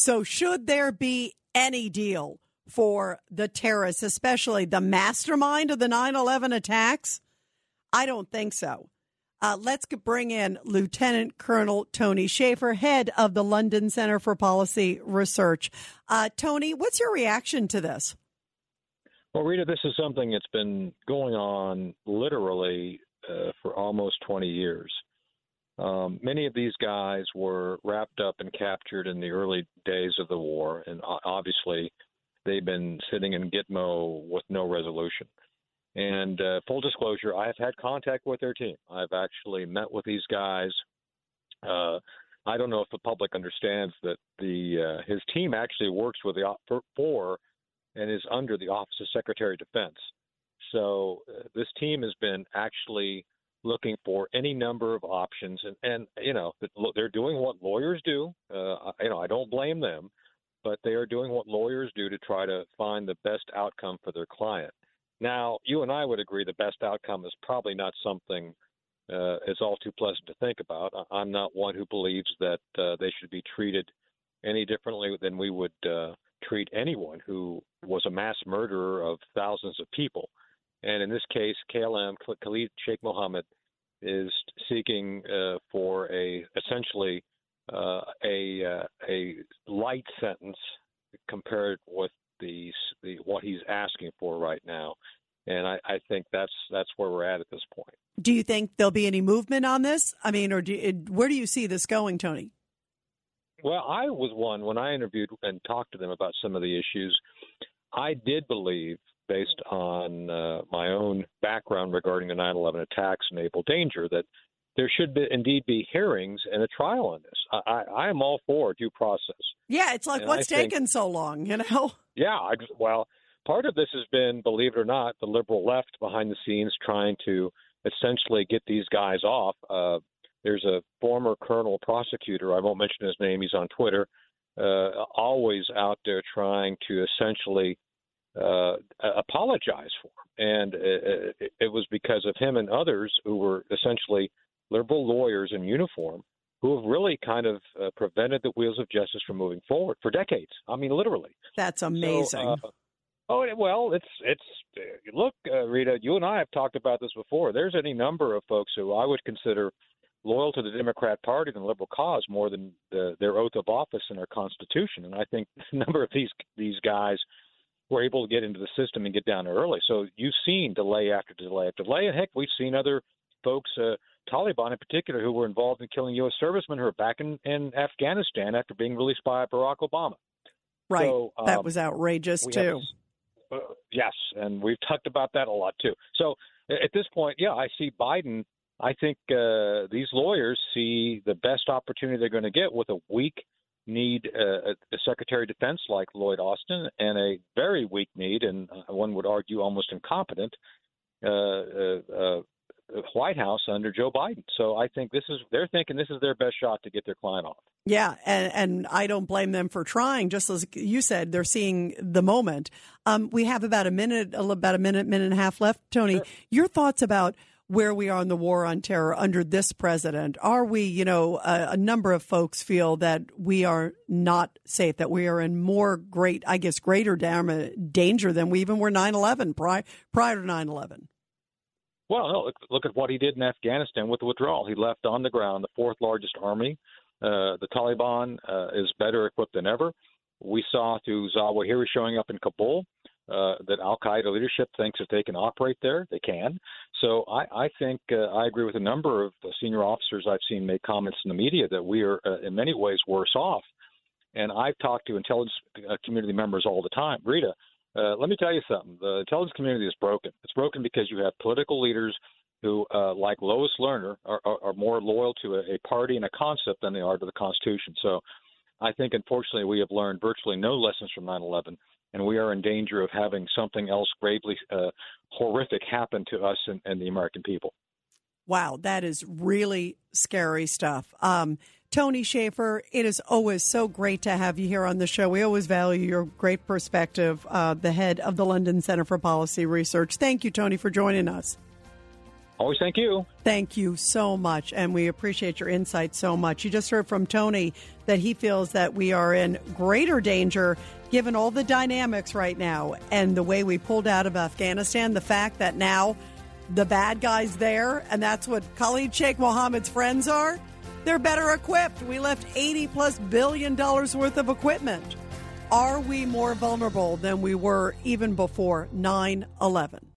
So, should there be any deal for the terrorists, especially the mastermind of the 9 11 attacks? I don't think so. Uh, let's bring in Lieutenant Colonel Tony Shaffer, head of the London Center for Policy Research. Uh, Tony, what's your reaction to this? Well, Rita, this is something that's been going on literally uh, for almost 20 years. Um, many of these guys were wrapped up and captured in the early days of the war, and obviously they've been sitting in Gitmo with no resolution. And uh, full disclosure, I have had contact with their team. I've actually met with these guys. Uh, I don't know if the public understands that the uh, his team actually works with the for, for and is under the Office of Secretary of Defense. So uh, this team has been actually looking for any number of options, and and you know they're doing what lawyers do. Uh, you know I don't blame them, but they are doing what lawyers do to try to find the best outcome for their client. Now, you and I would agree the best outcome is probably not something uh, is all too pleasant to think about. I'm not one who believes that uh, they should be treated any differently than we would uh, treat anyone who was a mass murderer of thousands of people. And in this case, KSM, Khalid Sheikh Mohammed, is seeking uh, for a essentially uh, a uh, a light sentence compared with the, the what he's asking for right now. And I, I, think that's that's where we're at at this point. Do you think there'll be any movement on this? I mean, or do, where do you see this going, Tony? Well, I was one when I interviewed and talked to them about some of the issues. I did believe based on uh, my own background regarding the 9 11 attacks and Able Danger that there should be, indeed be hearings and a trial on this. I, I, I am all for due process. Yeah, it's like, and what's taken so long, you know? Yeah, I, well, part of this has been, believe it or not, the liberal left behind the scenes trying to essentially get these guys off. Uh, there's a former colonel prosecutor, I won't mention his name, he's on Twitter, uh, always out there trying to essentially uh, apologize for. And it, it was because of him and others who were essentially liberal lawyers in uniform who have really kind of uh, prevented the wheels of justice from moving forward for decades. I mean, literally. That's amazing. So, uh, oh well, it's it's look, uh, Rita. You and I have talked about this before. There's any number of folks who I would consider loyal to the Democrat Party and the liberal cause more than the, their oath of office and our Constitution. And I think a number of these these guys were able to get into the system and get down there early. So you've seen delay after delay after delay, and heck, we've seen other folks, uh, Taliban in particular, who were involved in killing U.S. servicemen who are back in, in Afghanistan after being released by Barack Obama. Right, so, um, that was outrageous too. Have, uh, yes, and we've talked about that a lot too. So at this point, yeah, I see Biden. I think uh, these lawyers see the best opportunity they're going to get with a weak kneed a, a Secretary of Defense like Lloyd Austin and a very weak kneed, and uh, one would argue almost incompetent, uh, uh, uh, White House under Joe Biden. So I think this is they're thinking this is their best shot to get their client off. Yeah, and, and I don't blame them for trying. Just as you said, they're seeing the moment. Um, we have about a minute, about a minute, minute and a half left. Tony, sure. your thoughts about where we are in the war on terror under this president? Are we, you know, a, a, number of folks feel that we are not safe, that we are in more great, I guess, greater danger than we even were 9 11, prior, prior to 9 11? Well, no, look, at what he did in Afghanistan with the withdrawal. He left on the ground the fourth largest army. Uh, the Taliban uh, is better equipped than ever. We saw through Zawahiri showing up in Kabul uh, that Al Qaeda leadership thinks that they can operate there. They can. So I, I think uh, I agree with a number of senior officers I've seen make comments in the media that we are uh, in many ways worse off. And I've talked to intelligence uh, community members all the time. Rita, uh, let me tell you something. The intelligence community is broken. It's broken because you have political leaders who, like Lois Lerner, are, are, are more loyal to a, a party and a concept than they are to the Constitution. So I think, unfortunately, we have learned virtually no lessons from 9 11, and we are in danger of having something else gravely uh, horrific happen to us and, and, the American people. Wow, that is really scary stuff. Um, Tony Shaffer, it is always so great to have you here on the show. We always value your great perspective, uh, the head of the London Center for Policy Research. Thank you, Tony, for joining us. Always thank you. Thank you so much. And we appreciate your insight so much. You just heard from Tony that he feels that we are in greater danger given all the dynamics right now and the way we pulled out of Afghanistan, the fact that now the bad guys there, and that's what Khalid Sheikh Mohammed's friends are, they're better equipped. We left 80 plus billion dollars worth of equipment. Are we more vulnerable than we were even before 9 11?